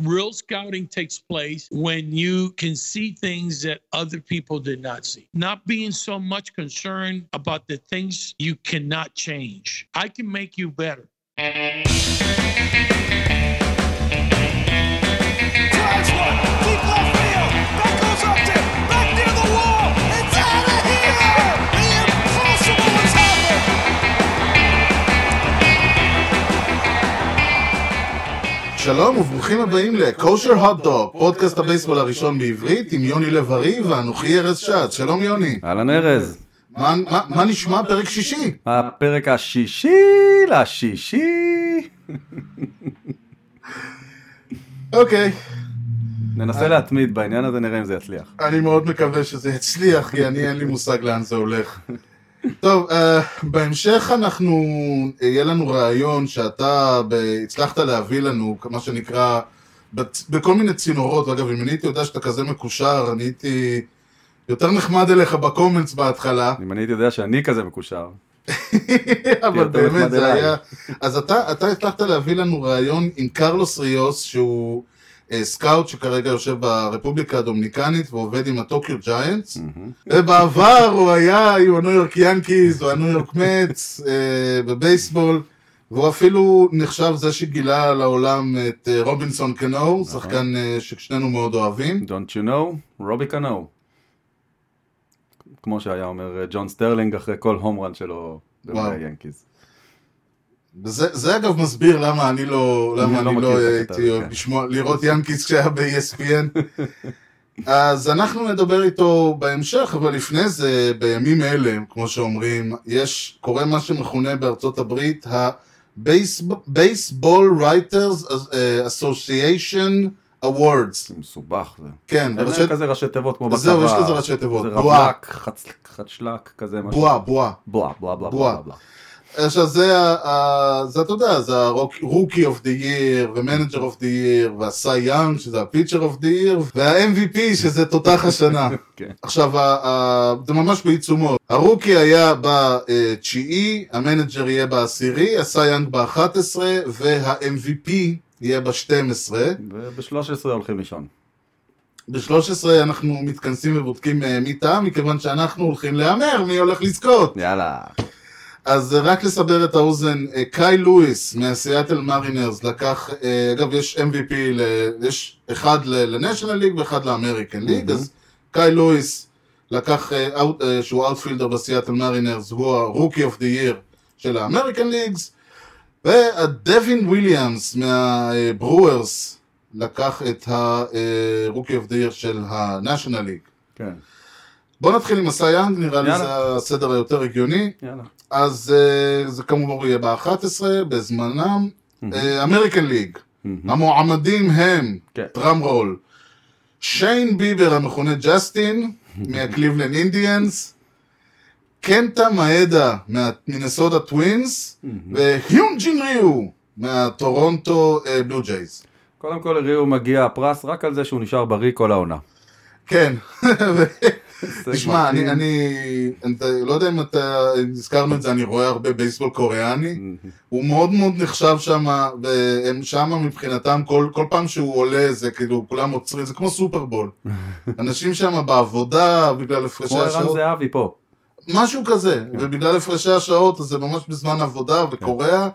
Real scouting takes place when you can see things that other people did not see. Not being so much concerned about the things you cannot change. I can make you better. שלום וברוכים הבאים ל-Kosher Hot Dog, פודקאסט הבייסבול הראשון בעברית עם יוני לב-ארי ואנוכי ארז שץ. שלום יוני. אהלן ארז, מה, מה, מה נשמע פרק שישי? הפרק השישי לשישי. אוקיי, ננסה להתמיד בעניין הזה, נראה אם זה יצליח. אני מאוד מקווה שזה יצליח, כי אני אין לי מושג לאן זה הולך. טוב, uh, בהמשך אנחנו, יהיה לנו רעיון שאתה ב, הצלחת להביא לנו, מה שנקרא, בת, בכל מיני צינורות, אגב, אם אני הייתי יודע שאתה כזה מקושר, אני הייתי יותר נחמד אליך ב comments בהתחלה, אם אני הייתי יודע שאני כזה מקושר. אבל באמת זה. היה... אז אתה, אתה הצלחת להביא לנו רעיון עם קרלוס ריוס, שהוא scout שכרגע יושב ברפובליקה הדומיניקנית ועובד עם הטוקיו ג'יינטס. ובעבר הוא היה עם הניו יורק ינקיז או הניו יורק מצ אה, בבייסבול. והוא אפילו נחשב זה שגילה לעולם את אה, רובינסון קנו, שחקן אה, ששנינו מאוד אוהבים. Don't you know? רובי קנו. כמו שהיה אומר אה, ג'ון סטרלינג אחרי כל home run שלו וואו. וזה זה אגב מסביר למה אני לא, למה אני לא אני לא הייתי אוהב כן. לשמוע, לראות ינקיז כשהיה ב-ESPN. אז אנחנו נדבר איתו בהמשך, אבל לפני זה, בימים אלה, כמו שאומרים, יש, קורה מה שמכונה בארצות הברית ה-Baseball Writers אה, Association Awards. זה מסובך זה. כן, אין להם כזה ראשי תיבות כמו בצבא. זהו, יש כזה ראשי תיבות. זה. רבלק, חצ- חצ'לק, כזה משהו. בועה, בועה, בועה. בועה. בועה. עכשיו זה, ה- זה אתה יודע, זה ה-Rookie of the Year, ו-Manager of the Year, וה-Cy Young, שזה ה-Pitcher of the Year, וה-MVP, שזה תותח השנה. כן. עכשיו, ה- ה- זה ממש בעיצומו. הרוקי היה בתשיעי, המנג'ר יהיה בעשירי, ה-Cy Young ב-11, וה-MVP יהיה ב-12. וב-13 הולכים לישון. ב-13 אנחנו מתכנסים ובודקים אה, מי טעה, מכיוון שאנחנו הולכים להמר מי הולך לזכות. יאללה. אז אה, רק לסבר את האוזן, אה, קאי לואיס מהסיאטל מרינרס לקח, אה, אגב יש MVP, ל- יש אחד ל National League ואחד ל American League, אז קאי לואיס לקח, שהוא outfielder בסיאטל מרינרס, הוא ה Rookie of the Year של ה American Leagues, ודווין וויליאמס מהברוארס לקח את ה Rookie of the Year של ה National League. כן. בוא נתחיל עם ה Cy Young, נראה לי יאללה. זה הסדר היותר הגיוני. יאללה. אז uh, זה כמובן יהיה ב-11 בזמנם. American League, המועמדים הם, כן. drum roll, שיין ביבר המכונה ג'סטין מהקליבלנד אינדיאנס, קנטה מאדה מהמינסוטה טווינס, והיונג'ין ריו מהטורונטו אה, בלו ג'ייז. קודם כל לריו מגיע הפרס רק על זה שהוא נשאר בריא כל העונה. כן, תשמע. אני, אני, אתה, לא יודע אם אתה, הזכרנו את זה, אני רואה הרבה בייסבול קוריאני, הוא מאוד מאוד נחשב שם, והם שם מבחינתם, כל, כל פעם שהוא עולה זה כאילו, כולם עוצרים, זה כמו סופרבול. אנשים שם בעבודה, בגלל הפרשי כמו ערן השעות, זהבי פה. משהו כזה, ובגלל הפרשי השעות, אז זה ממש בזמן עבודה וקוריאה,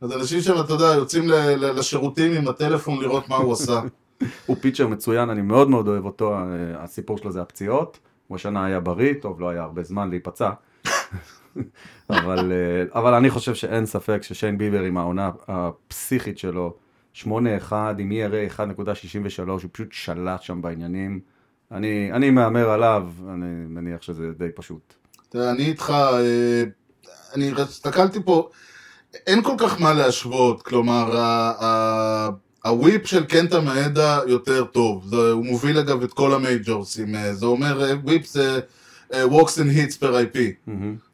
אז אנשים שם, אתה יודע, יוצאים ל- ל- לשירותים עם הטלפון לראות מה הוא עשה. הוא פיצ'ר מצוין, אני מאוד מאוד אוהב אותו, אה, הסיפור שלו זה הפציעות. הוא השנה היה בריא, טוב, לא היה הרבה זמן להיפצע. אבל, אה, אבל אני חושב שאין ספק ששיין ביבר עם העונה הפסיכית שלו, 8-1 עם ERA 1.63, הוא פשוט שלט שם בעניינים. אני, אני מהמר עליו, אני מניח שזה די פשוט. תראה, אני איתך, אה, אני הסתכלתי פה, אין כל כך מה להשוות, כלומר, ה WHIP של קנטה מאדה יותר טוב, זה, הוא מוביל אגב את כל ה Majors ים, אה, זה אומר, אה, WHIP זה walks and hits per IP,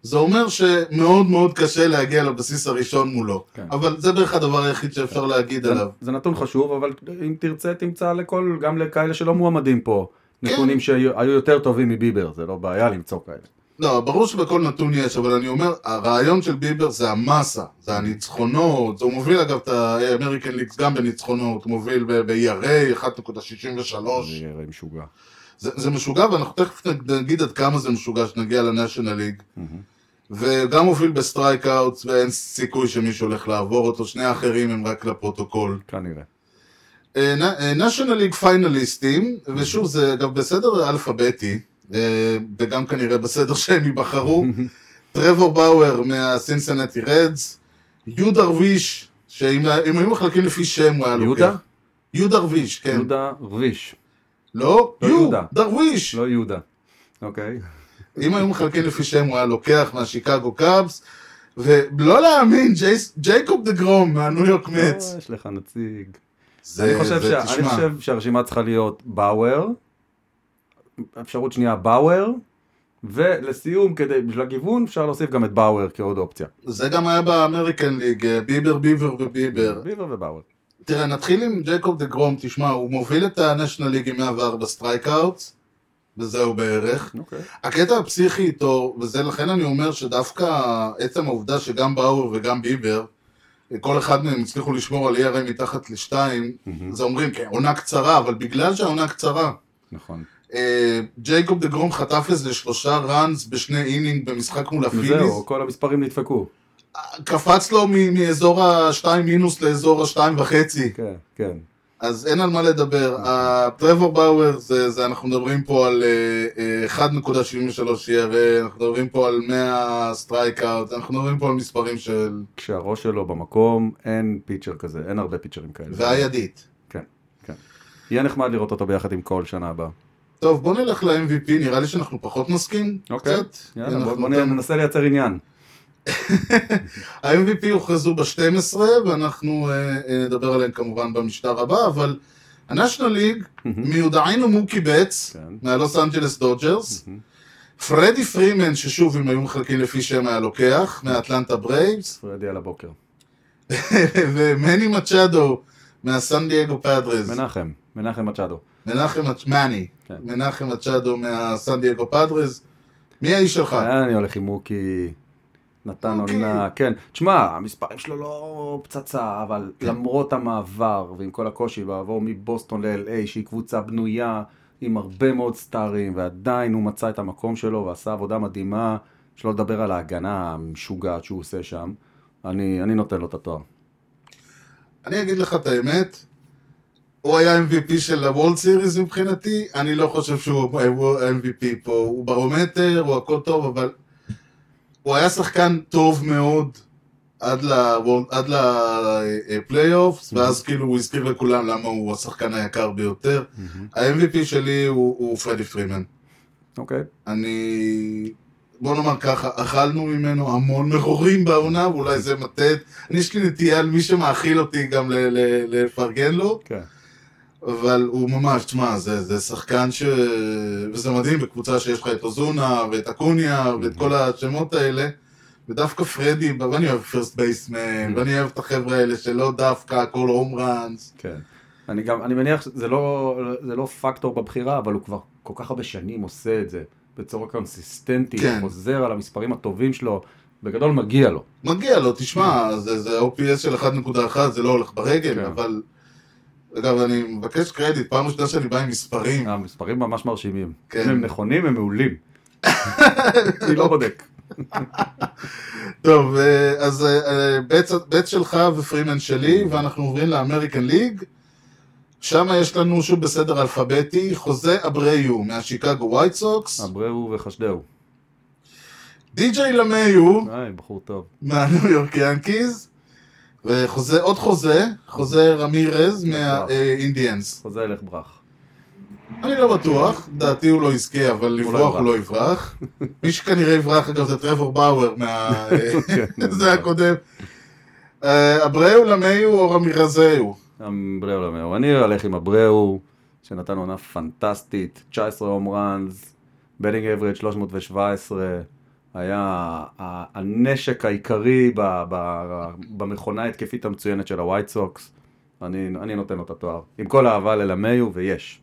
זה אומר שמאוד מאוד קשה להגיע לבסיס הראשון מולו, כן. אבל זה בערך הדבר היחיד שאפשר להגיד זה, עליו. זה נתון חשוב, אבל אם תרצה תמצא לכל, גם לכאלה שלא מועמדים פה, נתונים שהיו היו יותר טובים מביבר, זה לא בעיה למצוא כאלה. לא, ברור שבכל נתון יש, אבל אני אומר, הרעיון של ביבר זה המסה, זה הניצחונות, הוא מוביל אגב את ה American Leagues גם בניצחונות, הוא מוביל ב-ERA 1.63, זה יהיה משוגע. זה, זה משוגע ואנחנו תכף נגיד עד כמה זה משוגע שנגיע ל National League, וגם מוביל ב strikeouts ואין סיכוי שמישהו הולך לעבור אותו, שני האחרים הם רק לפרוטוקול. כנראה. national ליג פיינליסטים, ושוב זה גם בסדר אלפביתי, וגם כנראה בסדר שהם ייבחרו, טרוור באואר מהסינסנטי רדס, יהודה דרוויש, שאם אם היו מחלקים לפי שם הוא היה לוקח. יהודה? יהודה דרוויש, כן. יהודה רביש. לא, לא יהודה. דרוויש. לא יהודה. אוקיי. אם היו מחלקים לפי שם הוא היה לוקח מהשיקגו קאבס, ולא להאמין, ג'ייקוב דה גרום מהניו יורק מצ. אה, יש לך נציג. זה- אני חושב זה- שה- אני תשמע, חושב שהרשימה צריכה להיות באואר, אפשרות שנייה באואר, ולסיום, כדי, בשביל הגיוון, אפשר להוסיף גם את באואר כעוד אופציה. זה גם היה ב American League, אה, ביבר, ביבר וביבר. ביבר ובאואר. תראה, נתחיל עם ג'ייקוב דה גרום, תשמע, הוא מוביל את ה National League עם 104 strikeouts, וזהו בערך. אוקיי. הקטע הפסיכי איתו, וזה לכן אני אומר שדווקא עצם העובדה שגם באואר וגם ביבר, כל אחד מהם הצליחו לשמור על ERA מתחת לשתיים, זה אומרים, כן, עונה קצרה, אבל בגלל שהעונה קצרה, נכון. אה, ג'ייקוב דה גרום חטף איזה שלושה runs בשני inning במשחק מול הפיליז, וזהו, כל המספרים נדפקו. קפץ לו מאזור השתיים מינוס לאזור השתיים וחצי. כן, כן. אז אין על מה לדבר. הטרוור באואר, זה, זה אנחנו מדברים פה על אה, אה, 1.73 ERA, אנחנו מדברים פה על 100 strikeout, אנחנו מדברים פה על מספרים של... כשהראש שלו במקום, אין pitcher כזה, אין הרבה פיצ'רים כאלה. והידית. כן, כן. יהיה נחמד לראות אותו ביחד עם קול שנה הבאה. טוב, בוא נלך ל-MVP, נראה לי שאנחנו פחות נסכים. אוקיי. קצת. יאללה, אנחנו בוא- בוא ניתן- ננסה לייצר עניין. ה-MVP הוכרזו ב-12, ואנחנו אה, אה, נדבר עליהם כמובן במשדר הבא, אבל ה-National League, מיודענו מוקי בטס, כן. מהלוס אנג'לס דודג'רס, פרדי פרימן, ששוב, אם היו מחלקים לפי שם היה לוקח, מהאטלנטה ברייבס, פרדי על הבוקר. ומני מצ'אדו, מהסן דייגו פאדרז, מנחם, מנחם מצ'אדו. מנחם מני, כן. מנחם מצ'אדו מהסן דייגו פאדרז, מי האיש שלך? אני הולך עם מוקי, נתן. עונה, כן. תשמע, המספרים שלו לא פצצה, אבל למרות המעבר ועם כל הקושי לעבור מבוסטון ל-LA, שהיא קבוצה בנויה עם הרבה מאוד סטארים, ועדיין הוא מצא את המקום שלו ועשה עבודה מדהימה, שלא לדבר על ההגנה המשוגעת שהוא עושה שם. אני, אני נותן לו את התואר. אני אגיד לך את האמת, הוא היה MVP של הוולד סיריס מבחינתי, אני לא חושב שהוא הוא MVP פה, הוא ברומטר, הוא הכל טוב, אבל הוא היה שחקן טוב מאוד עד ל- עד לפלייאופס, ואז כאילו הוא הזכיר לכולם למה הוא השחקן היקר ביותר. ה-MVP שלי הוא, הוא פרדי פרימן. אוקיי. אני... בוא נאמר ככה, אכלנו ממנו המון מרורים בעונה, ואולי זה מטט. אני יש לי נטייה על מי שמאכיל אותי גם לפרגן לו, כן. אבל הוא ממש, תשמע, זה, זה שחקן ש... וזה מדהים בקבוצה שיש לך את אוזונה ואת אקוניה ואת כל השמות האלה. ודווקא פרדי, ואני אוהב פרסט בייסמן, ואני אוהב את החבר'ה האלה שלא דווקא הכל הום ראנס. כן. אני גם, אני מניח שזה לא, זה לא פקטור בבחירה, אבל הוא כבר כל כך הרבה שנים עושה את זה בצורה קונסיסטנטית, כן. חוזר על המספרים הטובים שלו, בגדול מגיע לו. מגיע לו, תשמע, זה, זה OPS של 1.1, זה לא הולך ברגל, כן. אבל... אגב, אני מבקש קרדיט, פעם ראשונה שאני בא עם מספרים. המספרים ממש מרשימים. כן. אם הם נכונים, הם מעולים. אני לא בודק. טוב, אה, אז אה, אה, בית, שלך ופרימן שלי, ואנחנו עוברים ל-American League. שם יש לנו שוב בסדר אלפביתי, חוזה אבריו מהשיקגו ווייט סוקס, אבראו וחשדהו. די.ג'יי למיו בחור טוב. מהניו יורק ינקיז, וחוזה, עוד חוזה, חוזה רמירז מהאינדיאנס. חוזה ילך ברח. אני לא בטוח, לדעתי הוא לא יזכה, אבל לברוח הוא לא יברח. מי שכנראה יברח, אגב, זה טרוור באואר, מה... כן, זה הקודם. אה, אבריו למיו או רמירזהו? אבראו למאו. אני הולך עם אבראו, שנתן עונה פנטסטית, 19 home runs, batting average 317, היה הנשק העיקרי ב- ב- במכונה ההתקפית המצוינת של הווייט סוקס. אני, אני נותן לו את התואר. עם כל האהבה ללמיו, ויש.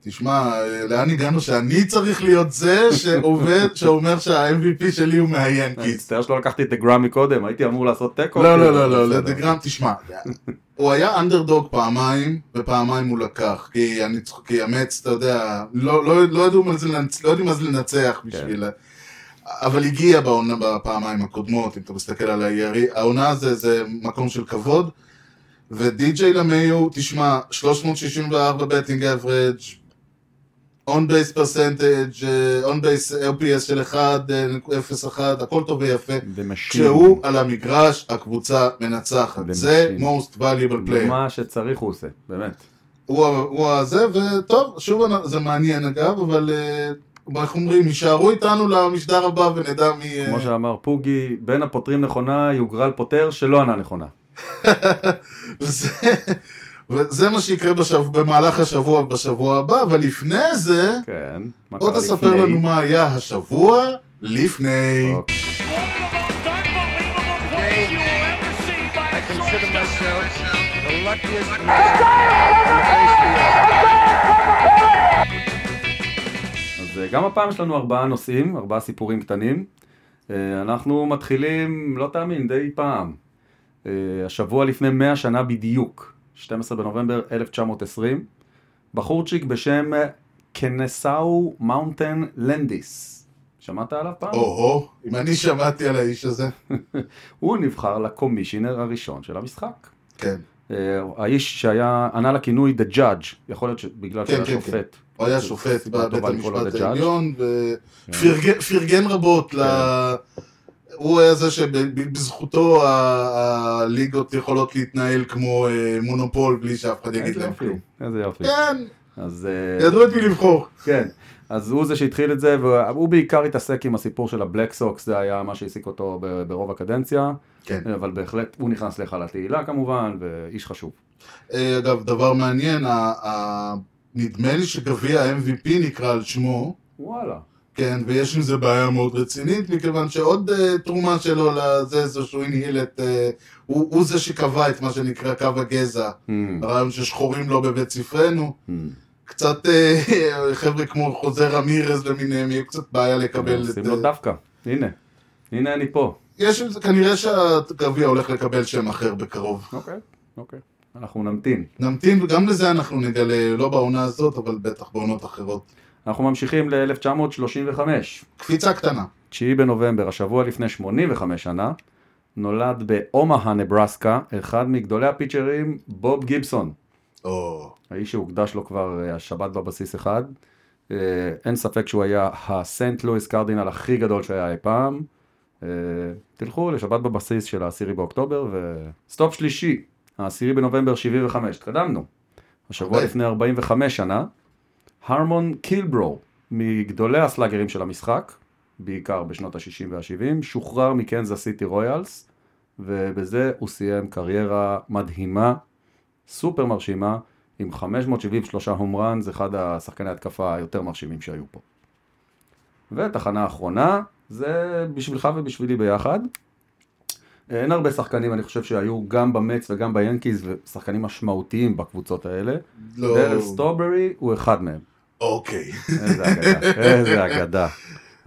תשמע, לאן הגענו שאני צריך להיות זה שעובד, שאומר שה-MVP שלי הוא אני מהיאנקיס. מצטער שלא לקחתי את דגרם מקודם, הייתי אמור לעשות תיקו. לא, כאילו, לא, לא, לא. לדגרם, תשמע, הוא היה אנדרדוג פעמיים, ופעמיים הוא לקח, כי אני המץ, אתה יודע, לא לא- לא לא יודעים מה זה לנצח בשביל... אבל הגיע בעונה בפעמיים הקודמות, אם אתה מסתכל על הירי, העונה זה, זה מקום של כבוד, ודי.ג'יי למיו, תשמע, 364 batting average, on base percentage, on base OPS של 1, 0-1, הכל טוב ויפה. ו-machine. כשהוא על המגרש, הקבוצה מנצחת. זה זה most valuable player. מה שצריך הוא עושה, באמת. הוא הוא הזה, וטוב, שוב, זה מעניין אגב, אבל אה, איך אומרים, יישארו איתנו למשדר הבא ונדע מי... אה, כמו שאמר פוגי, בין הפותרים נכונה, יוגרל פותר שלא ענה נכונה. וזה, וזה מה שיקרה בשב, במהלך השבוע בשבוע הבא, אבל לפני זה, כן. בוא תספר לפני? לנו מה היה השבוע לפני. אוקיי. אז אה, גם הפעם יש לנו ארבעה נושאים, ארבעה סיפורים קטנים. אה, אנחנו מתחילים, לא תאמין, די פעם. אה, השבוע לפני 100 שנה בדיוק, 12 בנובמבר 1920, בחורצ'יק בשם קנסו מאונטן לנדיס. שמעת עליו פעם? או-הו, אם אני שמעתי על האיש הזה. הוא נבחר ל-commissioner הראשון של המשחק. כן. אה, האיש שהיה, ענה לכינוי The Judge, יכול להיות שבגלל כן, שהוא היה כן, שופט. הוא היה שופט בבית המשפט. כן. העליון, ופרגן רבות ל... הוא היה זה שבזכותו הליגות יכולות להתנהל כמו אה, מונופול בלי שאף אחד יגיד להם כלום. איזה יופי. כן, אז אה, ידעו את מי לבחור. כן, אז הוא זה שהתחיל את זה, והוא בעיקר התעסק עם הסיפור של הבלק סוקס, זה היה מה שהעסיק אותו ברוב הקדנציה, כן. אבל בהחלט הוא נכנס להיכל התהילה כמובן, ואיש חשוב. אה, אגב, דבר מעניין, ה- ה- נדמה לי שגביע ה-MVP נקרא על שמו, וואלה. כן, ויש עם זה בעיה מאוד רצינית, מכיוון שעוד אה, תרומה שלו לזה, זה שהוא הנהיל את... אה, הוא הוא זה שקבע את מה שנקרא קו הגזע. Hmm, הרעיון ששחורים לא בבית ספרנו. hmm. קצת אה, חבר'ה כמו חוזר אמירז למיניהם, יהיה קצת בעיה לקבל את... שים לו דווקא, הנה, הנה אני פה. יש עם זה, כנראה שהגביע הולך לקבל שם אחר בקרוב. אוקיי, אוקיי. אנחנו נמתין. נמתין, וגם לזה אנחנו נגלה, לא בעונה הזאת, אבל בטח בעונות אחרות. אנחנו ממשיכים ל-1935. קפיצה קטנה. 9 בנובמבר, השבוע לפני 85 שנה, נולד באומהה, נברסקה, אחד מגדולי הפיצ'רים, בוב גיבסון. או... האיש שהוקדש לו כבר אה, השבת בבסיס אחד. אה, אין ספק שהוא היה הסנט לואיס קרדינל הכי גדול שהיה אי פעם. אה, תלכו לשבת בבסיס של העשירי באוקטובר, וסטופ שלישי, העשירי בנובמבר 75, התקדמנו. השבוע הרבה. לפני 45 שנה, הרמון קילברו, מגדולי הסלאגרים של המשחק, בעיקר בשנות ה-60 וה-70, שוחרר מקנזס סיטי רויאלס, ובזה הוא סיים קריירה מדהימה, סופר מרשימה, עם 573 home runs, אחד השחקני התקפה היותר מרשימים שהיו פה. ותחנה אחרונה, זה בשבילך ובשבילי ביחד. אין הרבה שחקנים, אני חושב שהיו גם במץ וגם ביאנקיז, ושחקנים משמעותיים בקבוצות האלה. לא... דרל סטוברי הוא אחד מהם. אוקיי. איזה אגדה, איזה אגדה.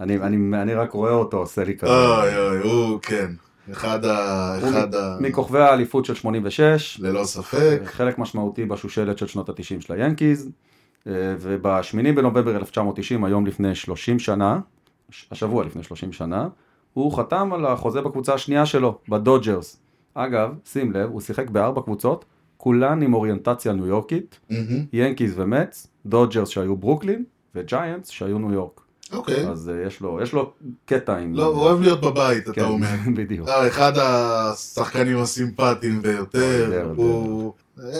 אני, אני, אני רק רואה אותו עושה לי כזה. אוי אוי, הוא כן. אחד ה... אחד ה... מכוכבי האליפות של 86, ללא ספק. חלק משמעותי בשושלת של שנות ה-90 של היאנקיז, אה, וב-8 בנובמבר 1990, היום לפני 30 שנה, השבוע לפני 30 שנה, הוא חתם על החוזה בקבוצה השנייה שלו, בדודג'רס. אגב, שים לב, הוא שיחק בארבע קבוצות, כולן עם אוריינטציה ניו יורקית, מהמם. יאנקיז ומץ, דודג'רס שהיו ברוקלין, וג'יינטס שהיו ניו יורק. אוקיי. אז אה, יש לו, יש לו קטע עם... לא, הוא אוהב להיות בבית, אתה כן, אומר. בדיוק. אה, אחד השחקנים הסימפטיים ביותר, יותר, הוא...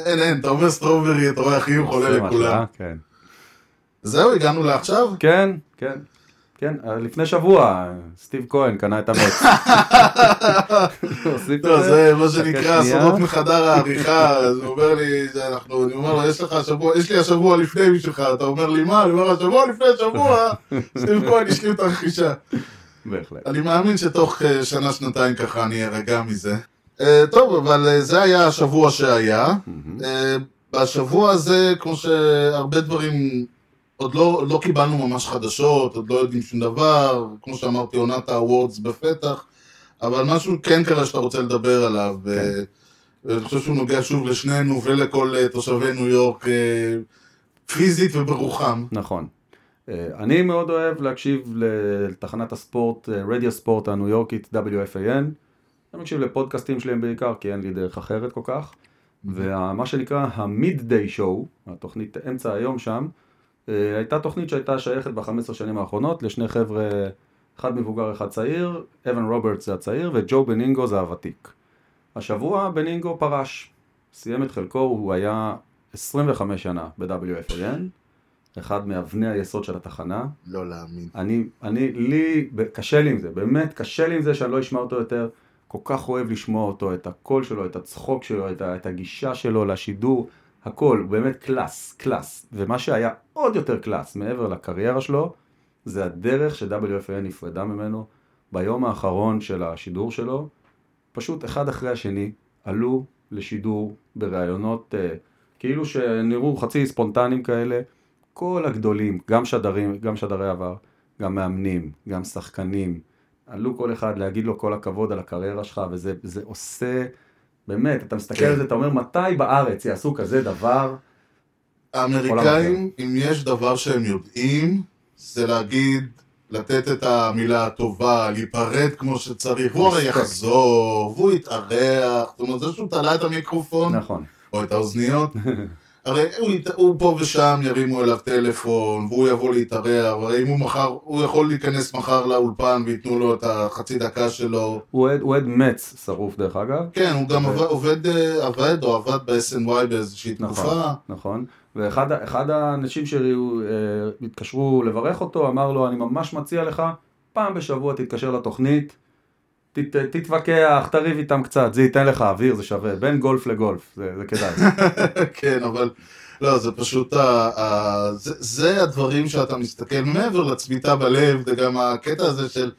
אין, אין, אתה אומר סטרוברי, אתה רואה חיוך עולה משהו, לכולם. כן. זהו, הגענו לעכשיו? כן, כן. כן, אה, לפני שבוע, סטיב כהן קנה את המץ. זה מה שנקרא. סודות מחדר העריכה, אז הוא אומר לי, אני אומר לו, יש לך השבוע, יש לי השבוע לפני בשבילך, אתה אומר לי מה? אני אומר לו, השבוע לפני שבוע, סטיב כהן השלים את הרכישה. בהחלט. אני מאמין שתוך אה, שנה, שנתיים ככה אני ארגע מזה. אה, טוב, אבל זה היה השבוע שהיה. בשבוע הזה, כמו שהרבה דברים עוד לא, עוד לא קיבלנו ממש חדשות, עוד לא יודעים שום דבר, כמו שאמרתי, עונת ה-awards בפתח, אבל משהו כן קרה שאתה רוצה לדבר עליו, ו- ואני חושב שהוא נוגע שוב לשנינו ולכל אה, תושבי ניו יורק, אה, פיזית וברוחם. נכון. אה, אני מאוד אוהב להקשיב לתחנת הספורט, אה, רדיו ספורט הניו יורקית WFAN. אני מקשיב לפודקאסטים שלהם בעיקר, כי אין לי דרך אחרת כל כך. ומה שנקרא המיד דיי שואו, התוכנית אמצע היום שם, אה, הייתה תוכנית שהייתה שייכת ב-15 שנים האחרונות לשני חבר'ה, אחד מבוגר אחד צעיר, אבן רוברטס זה הצעיר וג'ו בנינגו זה הוותיק. השבוע בנינגו פרש, סיים את חלקו, הוא היה 25 שנה ב-WFAN, אחד מאבני היסוד של התחנה. לא להאמין. אני, אני, לי, קשה לי עם זה, באמת קשה לי עם זה שאני לא אשמע אותו יותר. כל כך אוהב לשמוע אותו, את הקול שלו, את הצחוק שלו, את, את הגישה שלו לשידור, הכל, הוא באמת class, class. ומה שהיה עוד יותר class, מעבר לקריירה שלו, זה הדרך ש-WFN נפרדה ממנו ביום האחרון של השידור שלו. פשוט אחד אחרי השני עלו לשידור בראיונות אה, כאילו שנראו חצי ספונטניים כאלה. כל הגדולים, גם שדרים, גם שדרי עבר, גם מאמנים, גם שחקנים, עלו כל אחד להגיד לו כל הכבוד על הקריירה שלך, וזה זה עושה, באמת, אתה מסתכל כן. על זה, אתה אומר, מתי בארץ יעשו כזה דבר? האמריקאים, אם יש דבר שהם יודעים, זה להגיד, לתת את המילה הטובה, להיפרד כמו שצריך, הוא הרי. יחזור, והוא יתארח, זאת אומרת, זה שהוא תלה את המיקרופון, נכון. או את האוזניות, הרי הוא, הוא פה ושם ירימו אליו טלפון, והוא יבוא להתארח, הרי אם הוא מחר, הוא יכול להיכנס מחר לאולפן וייתנו לו את החצי דקה שלו. הוא אוהד- מצ שרוף דרך אגב. כן, הוא גם עובד, עובד, אה, עבד או עבד ב-SNY באיזושהי נכון, תקופה. נכון. ואחד האנשים שהתקשרו לברך אותו, אמר לו, אני ממש מציע לך, פעם בשבוע תתקשר לתוכנית, תת, תתווכח, תריב איתם קצת, זה ייתן לך אוויר, זה שווה. בין גולף לגולף, זה, זה כדאי. כן, אבל לא, זה פשוט, ה, ה, זה, זה הדברים שאתה מסתכל מעבר לצביטה בלב, זה גם הקטע הזה של,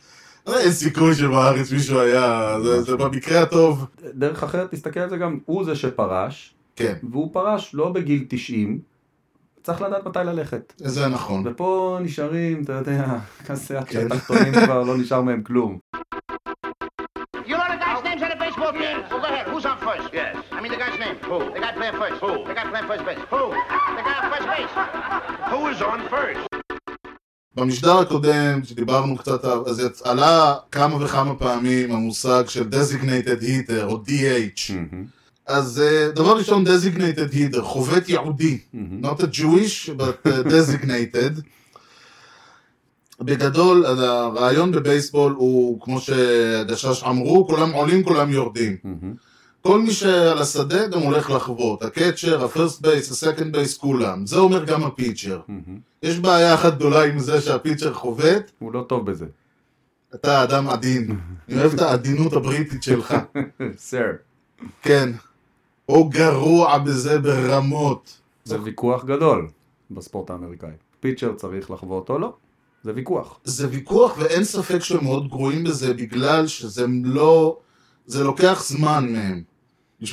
"אה, אין סיכוי שבארץ מישהו היה, זה, זה במקרה הטוב, דרך אחרת, תסתכל על זה גם, הוא זה שפרש, כן, והוא פרש לא בגיל 90, צריך לדעת מתי ללכת. זה נכון. ופה נשארים, אתה יודע, כזה כן. התחתונים כבר לא נשאר מהם כלום. Baseball team? Well, go ahead. Who's on first? Yes. I mean the guy's name. Who? The guy playing first. Who? The guy playing first base. Who? The guy on first base. Who is on first? במשדר הקודם, שדיברנו קצת, אז עלה כמה וכמה פעמים המושג של designated hitter, או DH. אז אה, דבר ראשון, designated hitter, חובט יהודי. not a Jewish, but uh, designated. בגדול, הרעיון בבייסבול הוא, כמו שהגשש אמרו, כולם עולים, כולם יורדים. כל מי שעל השדה גם הולך לחבוט, ה catcher, ה first base, ה second base, כולם. זה אומר גם ה pitcher. יש בעיה אחת גדולה עם זה שה pitcher חובט, הוא לא טוב בזה. אתה אדם עדין. אני אוהב את העדינות הבריטית שלך. סר. כן. הוא גרוע בזה ברמות. זה ויכוח גדול בספורט האמריקאי. pitcher צריך לחבוט או לא, זה ויכוח. זה ויכוח ואין ספק שהם מאוד גרועים בזה בגלל שזה לא... זה לוקח זמן מהם.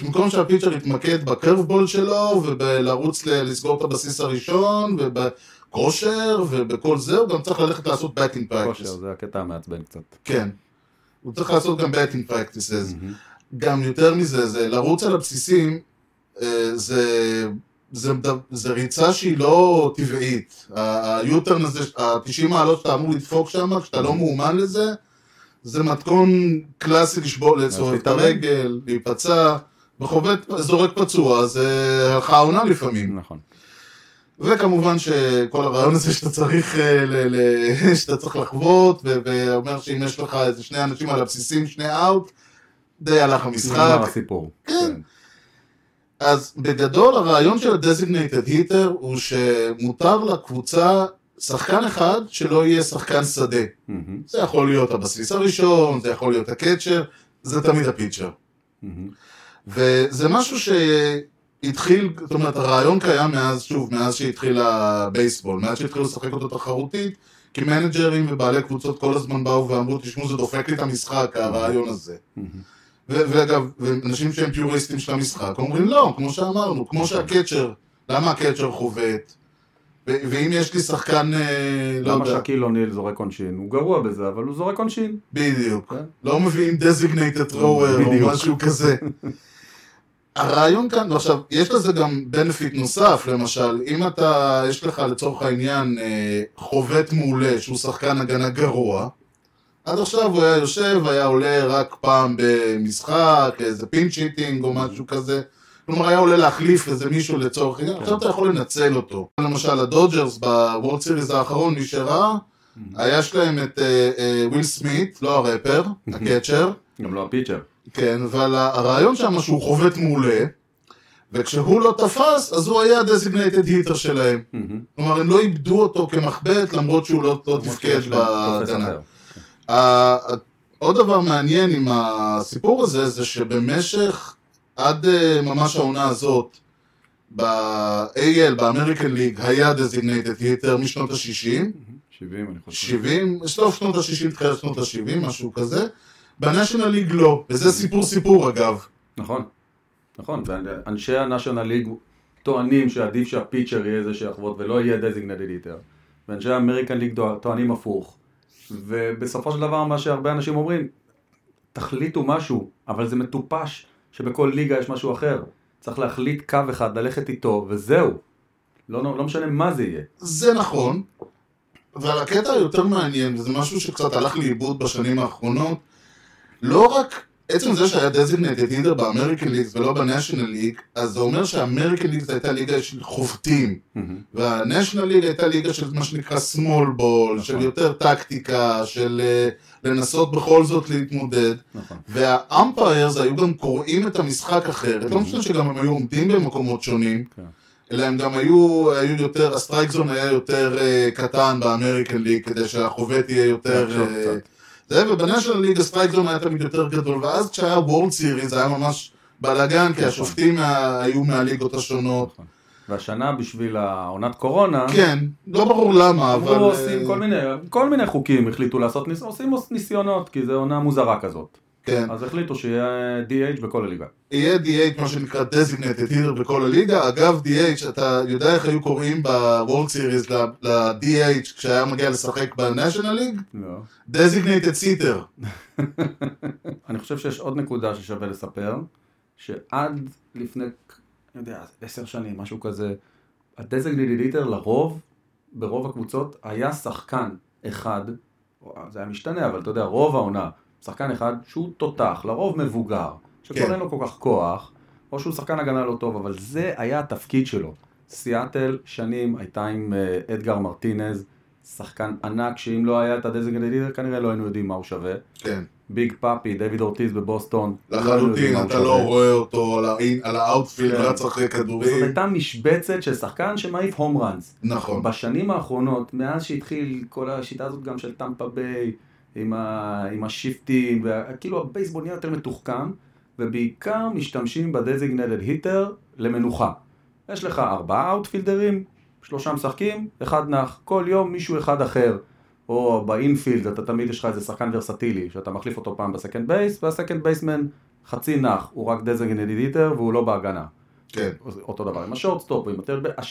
במקום שהפיצ'ר יתמקד בקרבבול שלו ובלרוץ ל- לסגור את הבסיס הראשון ובכושר ובכל זה, הוא גם צריך ללכת לעשות batting כושר, practice. זה הקטע המעצבן קצת. כן. הוא צריך לעשות גם batting practices. גם יותר מזה, זה לרוץ על הבסיסים, אה, זה, זה, זה ריצה שהיא לא טבעית. היוטרן הזה, ה-90 מעלות שאתה אמור לדפוק שם, כשאתה לא מאומן לזה, זה מתכון קלאסי לשבור, לצורך את. הרגל, להיפצע, וחובט, זורק פצוע, זה הלכה העונה לפעמים. נכון. וכמובן שכל הרעיון הזה שאתה צריך, אה, ל- ל- שאתה צריך לחוות, ואומר שאם יש לך איזה שני אנשים על הבסיסים, שני אאוט, די הלך נגמר המשחק. הסיפור. כן. אז בגדול הרעיון של ה-designated hitter הוא שמותר לקבוצה שחקן אחד שלא יהיה שחקן שדה. מהמם, זה יכול להיות הבסיס הראשון, זה יכול להיות הקצ'ר, זה תמיד הפיצ'ר. מהמם. וזה משהו שהתחיל, זאת אומרת, הרעיון קיים מאז, שוב, מאז שהתחיל הבייסבול, מאז שהתחילו לשחק אותו תחרותית, כי מנג'רים ובעלי קבוצות כל הזמן באו ואמרו, תשמעו, זה דופק לי את המשחק, הרעיון הזה. ו- ואגב, ואנשים שהם פיוריסטים של המשחק, אומרים לא, כמו שאמרנו, כמו שהקצ'ר, למה ה catcher חובט? ואם יש לי שחקן, אה, לא למה יודע, שקיל אוניל זורק עונשין? הוא גרוע בזה, אבל הוא זורק עונשין. בדיוק. כן. לא מביאים designated thrower או. משהו כזה. הרעיון כאן, ועכשיו, יש לזה גם benefit נוסף, למשל, אם אתה, יש לך לצורך העניין אה, חובט מעולה שהוא שחקן הגנה גרוע, עד עכשיו הוא היה יושב, היה עולה רק פעם במשחק, איזה pinch hitting או משהו כזה. כלומר, היה עולה להחליף איזה מישהו לצורך העניין, עכשיו אתה יכול לנצל אותו. למשל, הדודג'רס ב World Series האחרון, מי שראה, היה שלהם את אה, אה, וויל סמית, לא הראפר, ה catcher, גם לא ה pitcher. כן, אבל הרעיון שם שהוא חובט מעולה, וכשהוא לא תפס, אז הוא היה ה designated hitter שלהם. כלומר, הם לא איבדו אותו כמחבט, למרות שהוא לא, לא תפקד בהגנה. עוד דבר מעניין עם הסיפור הזה, זה שבמשך, עד אה, ממש העונה הזאת, ב-AL, ב American League, היה designated hitter משנות ה-60, 70 אני חושב. 70, סוף שנות ה-60, תחילת שנות ה-70, משהו כזה. ב National League לא, וזה סיפור סיפור אגב. נכון, נכון, ואנשי ה National League טוענים שעדיף שה pitcher יהיה זה שיחבוט ולא יהיה designated hitter. ואנשי ה American League טוענים הפוך. ובסופו של דבר מה שהרבה אנשים אומרים, תחליטו משהו, אבל זה מטופש שבכל ליגה יש משהו אחר. צריך להחליט קו אחד, ללכת איתו, וזהו. לא, לא משנה מה זה יהיה. זה נכון, אבל הקטע היותר מעניין, וזה משהו שקצת הלך לאיבוד בשנים האחרונות, לא רק עצם זה שהיה designated hitter ב American League ולא ב National League, אז זה אומר שה American League הייתה ליגה של חובטים, וה National League הייתה ליגה של מה שנקרא small ball, של יותר טקטיקה, של אה, לנסות בכל זאת להתמודד, נכון. וה umpires היו גם קוראים את המשחק אחרת, לא משנה שגם הם היו עומדים במקומות שונים, כן. אלא הם גם היו, היו יותר, ה strike zone היה יותר אה, קטן ב American League, כדי שהחובט יהיה יותר... קצת. זה, וב National League ה strike zone היה תמיד יותר גדול, ואז כשהיה World Series זה היה ממש בלאגן, כי השופטים היו מהליגות השונות. והשנה בשביל העונת קורונה, כן, לא ברור למה, אבל... עושים אה, כל מיני, כל מיני חוקים החליטו לעשות, עושים ניסיונות, כי זו עונה מוזרה כזאת. כן, אז החליטו שיהיה DH בכל הליגה. יהיה DH, מה שנקרא designated hitter בכל הליגה. אגב, DH, אתה יודע איך היו קוראים בוורד סיריס ל-DH כשהיה מגיע לשחק בניישנל ליג? לא. designated sitter. אני חושב שיש עוד נקודה ששווה לספר, שעד לפני, אני יודע, עשר שנים, משהו כזה, ה-designated hitter לרוב, ברוב הקבוצות, היה שחקן אחד, זה היה משתנה, אבל אתה יודע, רוב העונה, שחקן אחד שהוא תותח, לרוב מבוגר, שכבר כן. אין לו כל כך כוח, או שהוא שחקן הגנה לא טוב, אבל זה היה התפקיד שלו. סיאטל שנים הייתה עם אה, אדגר מרטינז, שחקן ענק, שאם לא היה את hitter, כנראה לא היינו יודעים מה הוא שווה. כן. ביג פאפי, דויד אורטיז בבוסטון. לא לחלוטין, הוא אתה. לא רואה אותו על ה outfield, כן. רץ אחרי זאת כדורים. הייתה משבצת של שחקן שמעיף home runs. נכון. בשנים האחרונות, מאז שהתחיל כל השיטה הזאת גם של טמפה ביי, עם, ה... עם השיפטים, וה... כאילו הבייסבול נהיה יותר מתוחכם, ובעיקר משתמשים ב designated hitter למנוחה. יש לך ארבעה אאוטפילדרים, שלושה משחקים, אחד נח. כל יום מישהו אחד אחר. או ב infield, אתה תמיד יש לך איזה שחקן ורסטילי, שאתה מחליף אותו פעם ב second base, וה second baseman חצי נח, הוא רק דזיגנטד היטר והוא לא בהגנה. כן. אותו דבר עם השורטסטופ.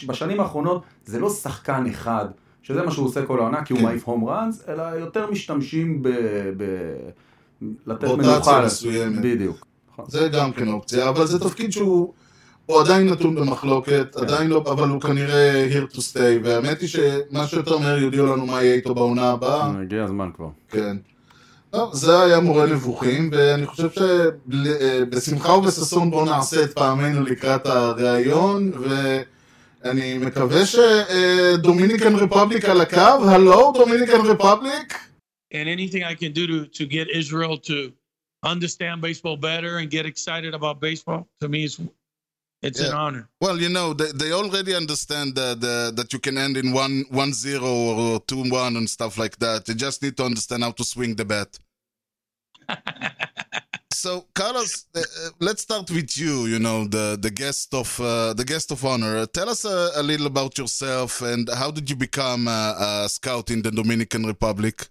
בשנים האחרונות זה לא שחקן אחד, שזה מה שהוא עושה כל העונה, כי הוא כן. מעיף הום ראנס, אלא יותר משתמשים ב... ב... לתת מנוחה. מסוימת. בדיוק. נכון. זה גם כן אופציה, אבל זה תפקיד שהוא הוא עדיין נתון במחלוקת, כן. עדיין לא, אבל הוא כנראה here to stay, והאמת היא שמה שיותר מהר יודיעו לנו מה יהיה איתו בעונה הבאה, הגיע הזמן כבר. כן. לא, זה היה מורה נבוכים, ואני חושב שבשמחה ובששון בואו נעשה את פעמנו לקראת הראיון, ואני מקווה שדומיניקן רפובליק על הקו, הלו דומיניקן רפובליק? And anything I can do to, to get Israel to understand baseball better and get excited about baseball, to me, it's, it's an Yeah. honor. Well, you know, they, they already understand that the, that you can end in one one zero or two one and stuff like that. You just need to understand how to swing the bat. so, Carlos, uh, uh, let's start with you. You know, the the guest of uh, the guest of honor. Tell us a, a little about yourself and how did you become a, a scout in the Dominican Republic?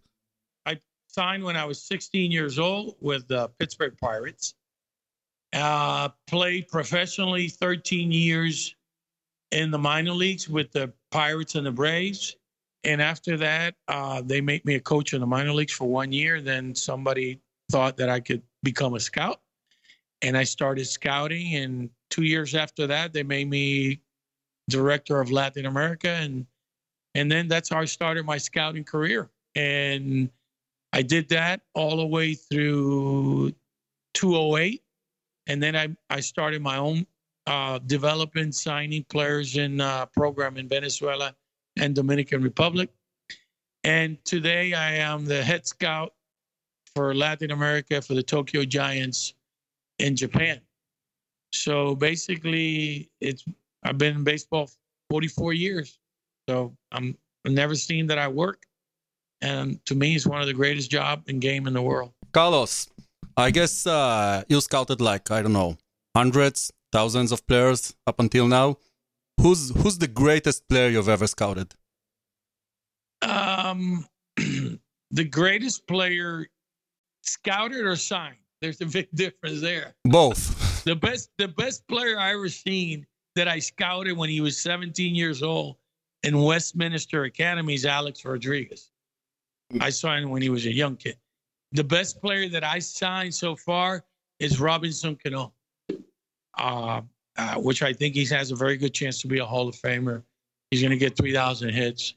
I signed when I was 16 years old with the Pittsburgh Pirates. Uh, played professionally 13 years in the minor leagues with the Pirates and the Braves. And after that, uh, they made me a coach in the minor leagues for one year. Then somebody thought that I could become a scout. And I started scouting. And two years after that, they made me director of Latin America. And and then that's how I started my scouting career. And I did that all the way through 208. And then I, I started my own uh, signing players in uh, program in Venezuela and Dominican Republic. And today I am the head scout for Latin America for the Tokyo Giants in Japan. So basically, it's I've been in baseball 44 years. So I'm I've never seen that I work, and to me, it's one of the greatest job and game in the world. Carlos, I guess uh, you scouted like I don't know hundreds, thousands of players up until now. Who's who's the greatest player you've ever scouted? Um, the greatest player, scouted or signed. There's a big difference there. Both. The best, the best player I ever seen that I scouted when he was 17 years old in Westminster Academy is Alex Rodriguez. I him when he was a young kid. The best player that I signed so far is Robinson Cano, uh, uh, which I think he has a very good chance to be a Hall of Famer. He's going to get 3,000 hits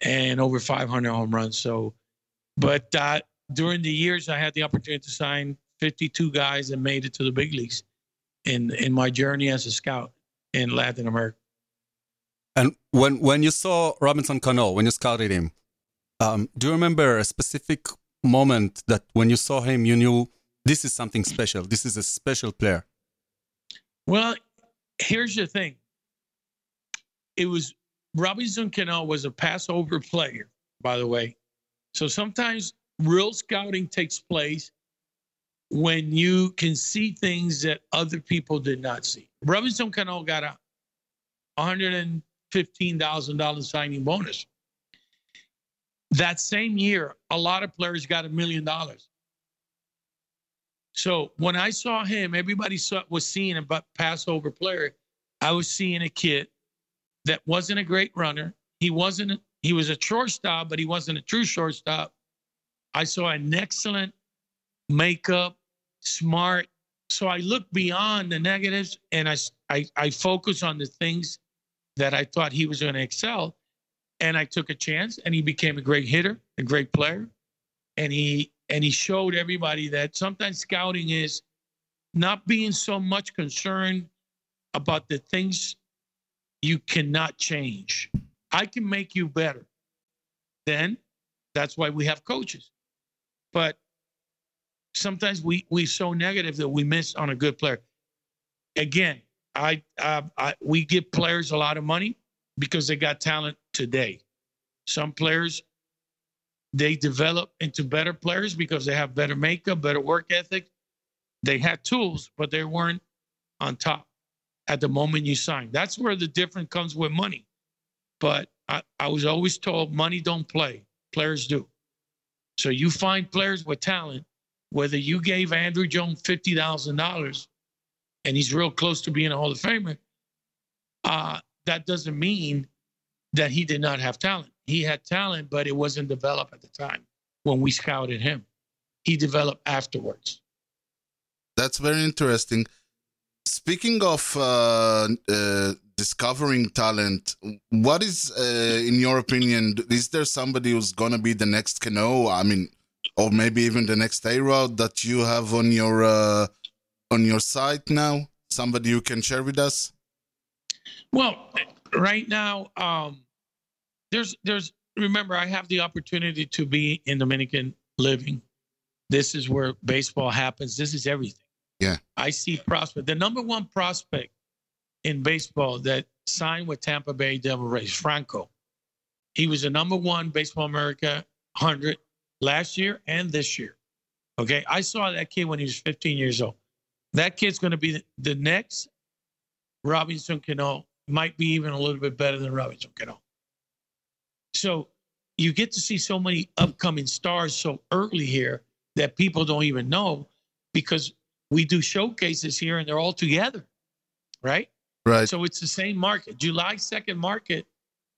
and over 500 home runs. So, but uh, during the years, I had the opportunity to sign 52 guys that made it to the big leagues in in my journey as a scout in Latin America. And when when you saw Robinson Cano, when you scouted him, um, do you remember a specific moment that when you saw him, you knew this is something special. This is a special player. Well, here's the thing. It was Robinson Cano was a passover player, by the way. So sometimes real scouting takes place when you can see things that other people did not see. Robinson Cano got a $115,000 signing bonus. That same year, a lot of players got a million dollars. So when I saw him, everybody saw, was seeing a Passover player. I was seeing a kid that wasn't a great runner. He wasn't. He was a shortstop, but he wasn't a true shortstop. I saw an excellent makeup, smart. So I looked beyond the negatives and I I focused on the things that I thought he was going to excel. And I took a chance and he became a great hitter, a great player. And he and he showed everybody that sometimes scouting is not being so much concerned about the things you cannot change. I can make you better. Then that's why we have coaches. But sometimes we we so negative that we miss on a good player. Again, I, uh, I we give players a lot of money because they got talent today. Some players they develop into better players because they have better makeup, better work ethic. They had tools, but they weren't on top at the moment you sign. That's where the difference comes with money. But I, I was always told money don't play, players do. So you find players with talent, whether you gave Andrew Jones fifty thousand dollars and he's real close to being a Hall of Famer, uh, that doesn't mean that he did not have talent. He had talent, but it wasn't developed at the time when we scouted him. He developed afterwards. That's very interesting. Speaking of uh, uh, discovering talent, what is, uh, in your opinion, is there somebody who's gonna be the next Cano? I mean, or maybe even the next A Rod that you have on your uh, on your site now? Somebody you can share with us? Well, right now, um, there's there's remember I have the opportunity to be in Dominican living. This is where baseball happens. This is everything. Yeah. I see prospect. The number one prospect in baseball that signed with Tampa Bay Devil Rays, Franco. He was the number one Baseball America 100 last year and this year. Okay. I saw that kid when he was 15 years old. That kid's going to be the- next Robinson Cano, might be even a little bit better than Robinson Cano. So you get to see so many upcoming stars so early here that people don't even know because we do showcases here and they're all together, right? Right. So it's the same market. July 2nd market,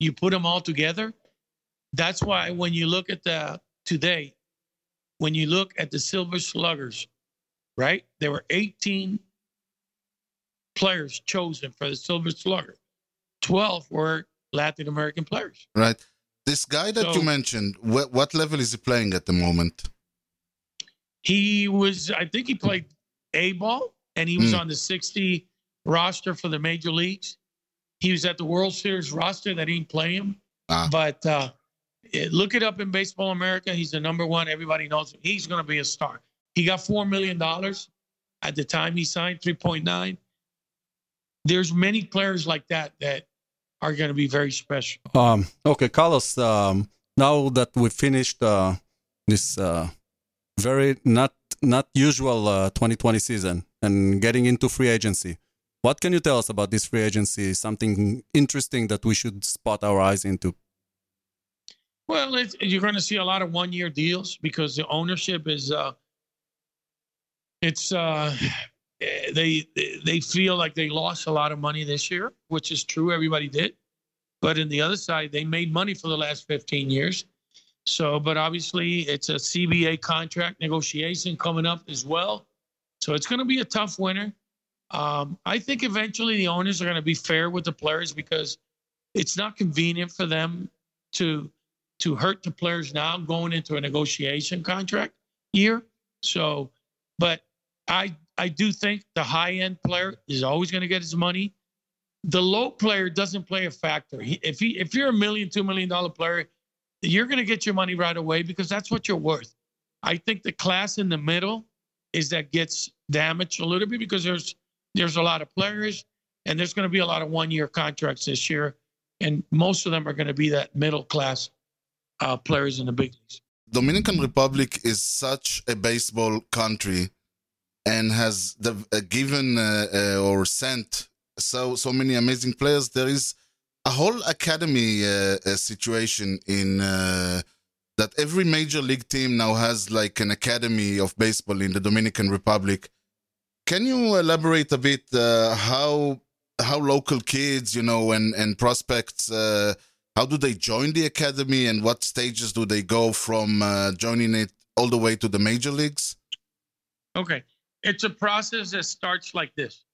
you put them all together. That's why when you look at the today, when you look at the Silver Sluggers, right? There were 18 players chosen for the Silver Slugger. 12 were Latin American players. Right. This guy that you mentioned, what, what level is he playing at the moment? He was, I think he played A ball and he was Hmm. on the 60 roster for the major leagues. He was at the World Series roster that didn't play him. Ah. But uh, it- look it up in Baseball America. He's the number one. Everybody knows him. He's going to be a star. He got $4 million at the time he signed, 3.9. There's many players like that that are going to be very special. Um, okay, Carlos. Um, now that we finished uh, this uh, very not not usual uh, 2020 season and getting into free agency, what can you tell us about this free agency? Something interesting that we should spot our eyes into. Well, you're going to see a lot of one-year deals because the ownership is, uh, it's, uh, they they feel like they lost a lot of money this year, which is true. Everybody did, but in the other side, they made money for the last 15 years. So, but obviously, it's a CBA contract negotiation coming up as well. So it's going to be a tough winter. Um, I think eventually the owners are going to be fair with the players because it's not convenient for them to to hurt the players now going into a negotiation contract year. So, but I I do think the high end player is always going to get his money. The low player doesn't play a factor. He, if he if you're a million two million dollar player, you're going to get your money right away because that's what you're worth. I think the class in the middle is that gets damaged a little bit because there's there's a lot of players and there's going to be a lot of one year contracts this year, and most of them are going to be that middle class uh, players in the big leagues. Dominican Republic is such a baseball country and has the, uh, given uh, uh, or sent so so many amazing players. There is a whole academy uh, uh, situation in that every major league team now has like an academy of baseball in the Dominican Republic. Can you elaborate a bit uh, how how local kids, you know, and and prospects, uh, how do they join the academy, and what stages do they go from uh, joining it all the way to the major leagues? Okay. It's a process that starts like this.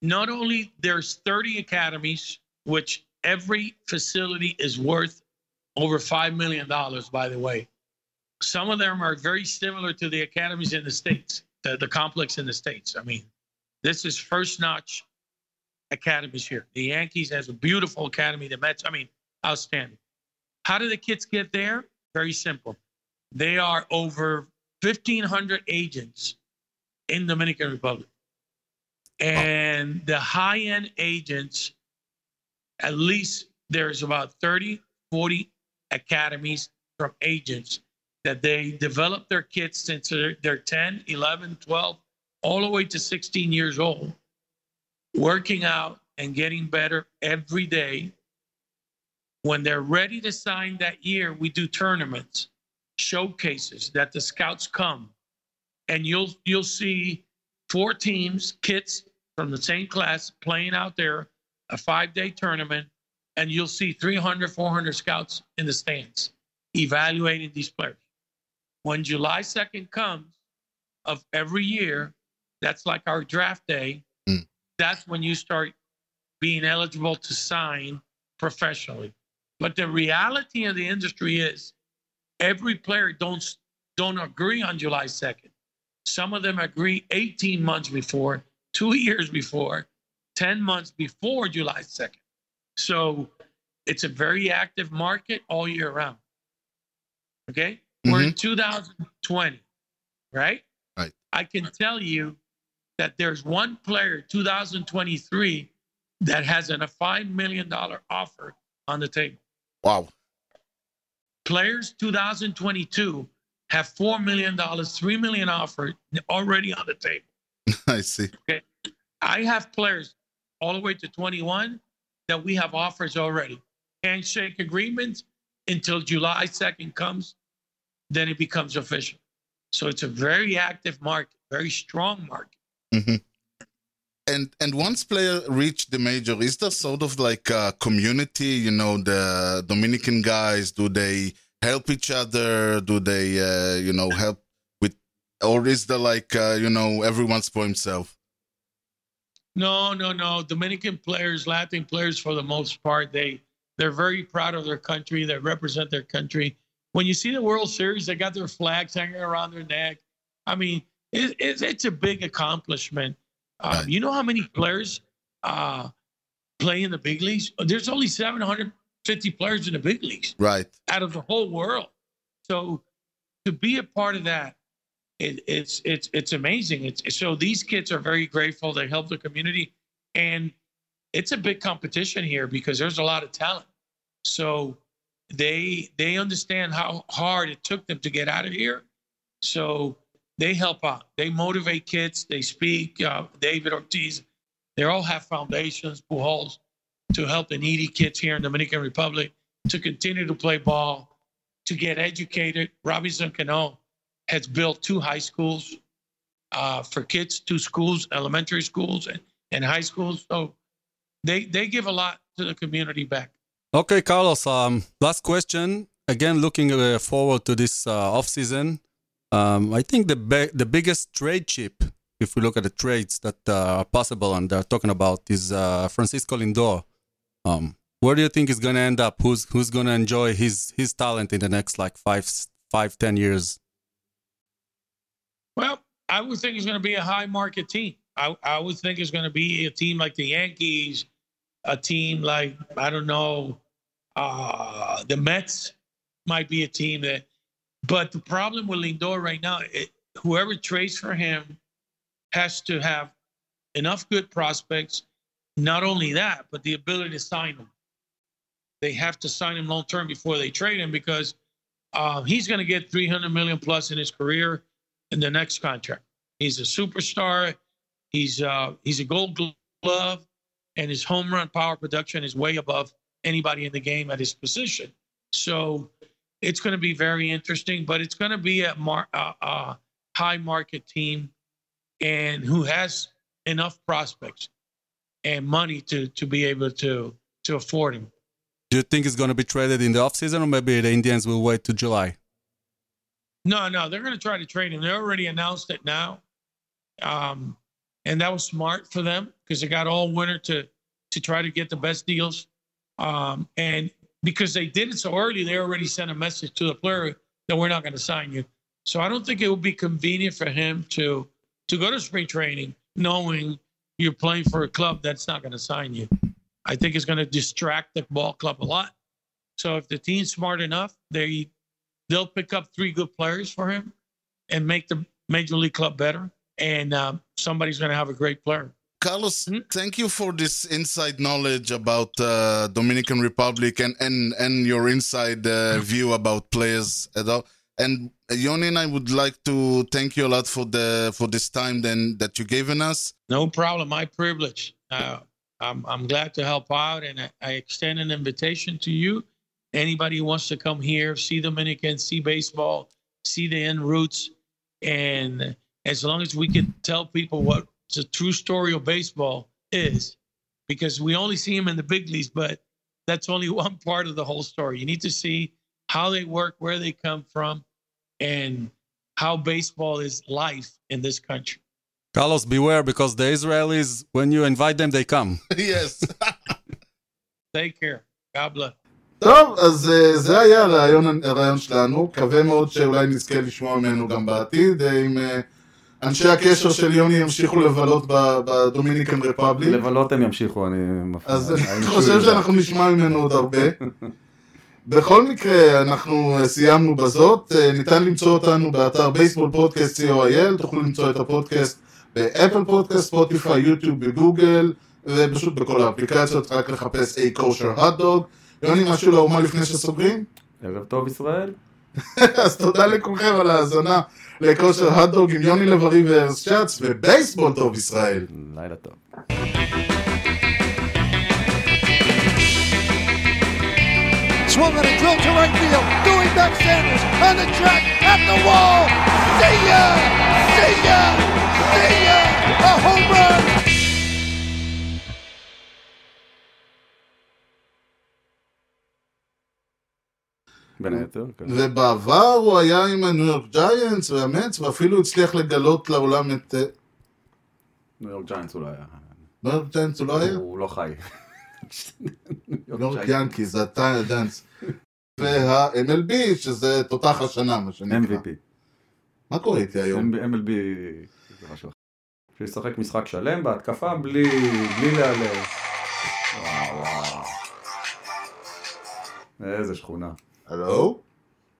Not only there's 30 academies, which every facility is worth over $5 million, by the way. Some of them are very similar to the academies in the States, the, the complex in the States. I mean, this is first notch academies here. The Yankees has a beautiful academy. The Mets, I mean, outstanding. How do the kids get there? Very simple. They are over 1,500 agents in Dominican Republic. And the high end agents, at least there's about 30, 40 academies from agents that they develop their kids since they're, they're 10, 11, 12, all the way to 16 years old, working out and getting better every day. When they're ready to sign that year, we do tournaments, showcases that the scouts come, and you'll you'll see four teams, kids from the same class playing out there, a five-day tournament, and you'll see 300, 400 scouts in the stands evaluating these players. When July 2nd comes of every year, that's like our draft day. Mm. That's when you start being eligible to sign professionally. But the reality of the industry is every player don't don't agree on July 2nd. Some of them agree 18 months before, two years before, 10 months before July 2nd. So it's a very active market all year round. Okay? We're in mm-hmm. 2020, right? Right. I can tell you that there's one player, 2023, that has an, a $5 million offer on the table. Wow. Players 2022 have $4 million, 3 million offer already on the table. I see. Okay. I have players all the way to 21 that we have offers already. Handshake agreements until July 2nd comes, then it becomes official. So it's a very active market, very strong market. hmm and and once player reach the major, is there sort of like a community? You know, the Dominican guys. Do they help each other? Do they, uh, you know, help with, or is there like, uh, you know, everyone's for himself? No, no, no. Dominican players, Latin players, for the most part, they they're very proud of their country. They represent their country. When you see the World Series, they got their flags hanging around their neck. I mean, it, it's it's a big accomplishment. Right. You know how many players uh, play in the big leagues? There's only 750 players in the big leagues Right. out of the whole world. So to be a part of that, it, it's it's it's amazing. It's so these kids are very grateful. They help the community, and it's a big competition here because there's a lot of talent. So they they understand how hard it took them to get out of here. So they help out. They motivate kids. They speak. Uh, David Ortiz, they all have foundations, Pujols, to help the needy kids here in Dominican Republic to continue to play ball, to get educated. Robinson Cano has built two high schools uh, for kids, two schools, elementary schools and, and high schools. So they they give a lot to the community back. Okay, Carlos. Um, last question. Again, looking uh, forward to this uh, off season. Um, I think the be- the biggest trade chip, if we look at the trades that uh, are possible and they're talking about, is uh, Francisco Lindor. Um, where do you think he's going to end up? Who's who's going to enjoy his his talent in the next like five five ten years? Well, I would think it's going to be a high market team. I, I would think it's going to be a team like the Yankees, a team like I don't know, uh, the Mets might be a team that. But the problem with Lindor right now, it, whoever trades for him has to have enough good prospects. Not only that, but the ability to sign them. They have to sign him long term before they trade him because uh, he's going to get 300 million plus in his career in the next contract. He's a superstar. He's uh, he's a Gold Glove, and his home run power production is way above anybody in the game at his position. So it's going to be very interesting, but it's going to be a mar- uh, uh, high market team, and who has enough prospects and money to to be able to to afford him. Do you think it's going to be traded in the offseason or maybe the Indians will wait to July? No, no, they're going to try to trade him. They already announced it now, um, and that was smart for them because they got all winter to to try to get the best deals. Um, and because they did it so early, they already sent a message to the player that we're not going to sign you. So I don't think it would be convenient for him to to go to spring training knowing you're playing for a club that's not going to sign you. I think it's going to distract the ball club a lot. So if the team's smart enough, they they'll pick up three good players for him and make the major league club better. And um, somebody's going to have a great player. Carlos, Hmm? thank you for this inside knowledge about uh, Dominican Republic and and and your inside uh, view about players at all. And uh, Yoni and I would like to thank you a lot for the for this time then that you given us. No problem. My privilege. Uh, I'm, I'm glad to help out, and I, I extend an invitation to you. Anybody who wants to come here, see Dominican, see baseball, see the end roots, and as long as we can tell people what the true story of baseball is, because we only see them in the big leagues, but that's only one part of the whole story. You need to see how they work, where they come from, and how baseball is life in this country. Carlos, beware because the Israelis, when you invite them, they come. yes. Take care. God bless. טוב, אז אה, זה היה הרעיון, הרעיון שלנו, מקווה מאוד שאולי נזכה לשמוע ממנו גם בעתיד, אה, אם אה, אנשי הקשר של יוני ימשיכו לבלות ב Dominican Republic, לבלות הם ימשיכו, אני מפריע. אז אני חושב? שאנחנו נשמע ממנו עוד הרבה. בכל מקרה, אנחנו אה, סיימנו בזאת, אה, ניתן למצוא אותנו באתר בייסבול פודקאסט co.il, תוכלו למצוא את הפודקאסט באפל פודקאסט, ספוטיפיי, יוטיוב וגוגל, ופשוט בכל האפליקציות, רק לחפש A kosher hot dog. יוני, משהו לאומה לפני שסוגרים? ערב טוב ישראל. אז תודה לכולכם על ההאזנה לכושר הדוג עם יוני לב-ארי וארז שץ, ובייסבול טוב ישראל. לילה טוב. Swung on a drill to right field. Doing back Sanders on the track at the wall. See ya! See ya! See ya! A home run! בין היתר, כן. ובעבר הוא היה עם הניו יורק ג'יינטס והמץ, ואפילו הצליח לגלות לעולם את... אה, ניו יורק ג'יינטס אולי היה. ניו יורק ג'יינטס הוא לא היה? הוא לא חי. ניו יורק ינקי, זה אתה ג'יינטס. וה-MLB, שזה תותח השנה, מה שנקרא. MVP. מה קורה איתי היום? MLB זה משהו אחר. שישחק משחק שלם בהתקפה בלי בלי להיעלב. וואו וואו. איזה שכונה. Hello?